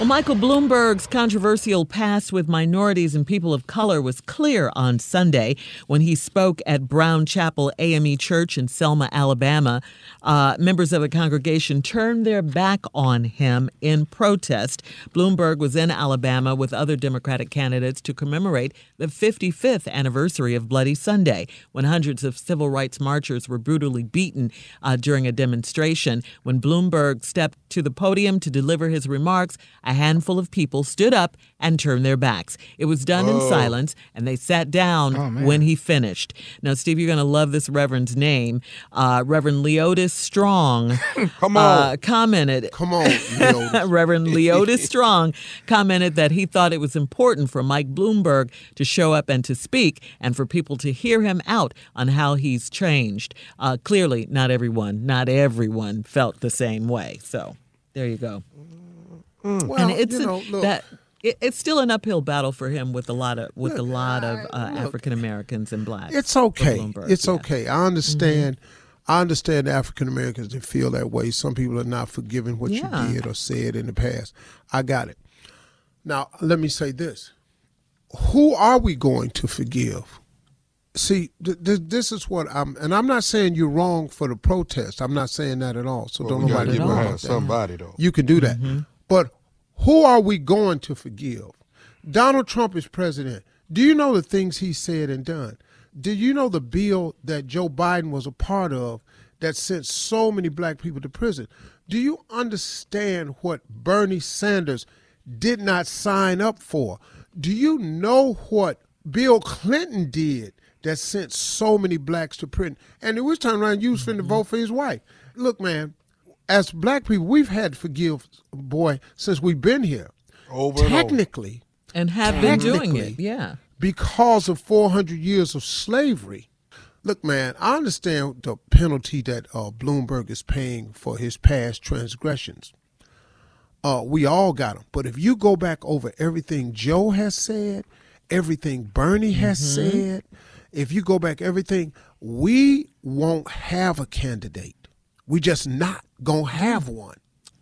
Well, Michael Bloomberg's controversial past with minorities and people of color was clear on Sunday when he spoke at Brown Chapel AME Church in Selma, Alabama. Uh, members of a congregation turned their back on him in protest. Bloomberg was in Alabama with other Democratic candidates to commemorate the 55th anniversary of Bloody Sunday, when hundreds of civil rights marchers were brutally beaten uh, during a demonstration. When Bloomberg stepped to the podium to deliver his remarks, a handful of people stood up and turned their backs. It was done Whoa. in silence, and they sat down oh, when he finished. Now, Steve, you're going to love this Reverend's name. Uh, Reverend Leotis Strong Come on. Uh, commented. Come on, Reverend Leotis Strong commented that he thought it was important for Mike Bloomberg to show up and to speak, and for people to hear him out on how he's changed. Uh, clearly, not everyone, not everyone felt the same way. So there you go. Mm. Well, and it's you know, a, that it, it's still an uphill battle for him with a lot of with look, a lot of uh, African Americans and blacks. It's okay. It's yeah. okay. I understand. Mm-hmm. I understand African Americans that feel that way. Some people are not forgiving what yeah. you did or said in the past. I got it. Now, let me say this. Who are we going to forgive? See, th- th- this is what I'm, and I'm not saying you're wrong for the protest. I'm not saying that at all. So well, don't nobody get about that. Somebody though, you can do that. Mm-hmm. But who are we going to forgive? Donald Trump is president. Do you know the things he said and done? Do you know the bill that Joe Biden was a part of that sent so many black people to prison? Do you understand what Bernie Sanders did not sign up for? Do you know what Bill Clinton did that sent so many blacks to prison? And it was turned around, you was finna vote for his wife. Look, man, as black people, we've had to forgive, boy, since we've been here. Over technically, and, and have been doing it, yeah, because of 400 years of slavery. Look, man, I understand the penalty that uh, Bloomberg is paying for his past transgressions. Uh, we all got them. But if you go back over everything Joe has said, everything Bernie has mm-hmm. said, if you go back everything, we won't have a candidate we just not gonna have one.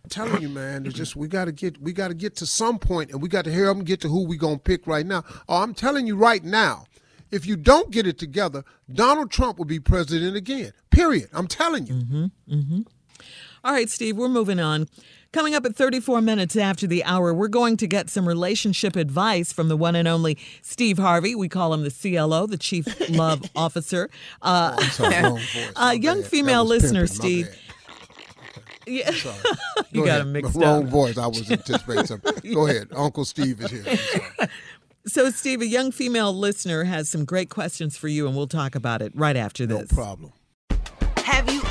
I'm telling you, man, it's just we got to get we got to get to some point, and we got to hear them get to who we gonna pick right now. Oh, I'm telling you right now, if you don't get it together, Donald Trump will be president again. Period. I'm telling you. Mm-hmm. Mm-hmm. All right, Steve, we're moving on. Coming up at 34 minutes after the hour, we're going to get some relationship advice from the one and only Steve Harvey. We call him the CLO, the Chief Love Officer. Uh, oh, sorry, uh, young bad. female listener, pimping, Steve. Yeah, you got him mixed Wrong up. voice. I was anticipating something. Go ahead. Uncle Steve is here. So, Steve, a young female listener has some great questions for you, and we'll talk about it right after this. No problem.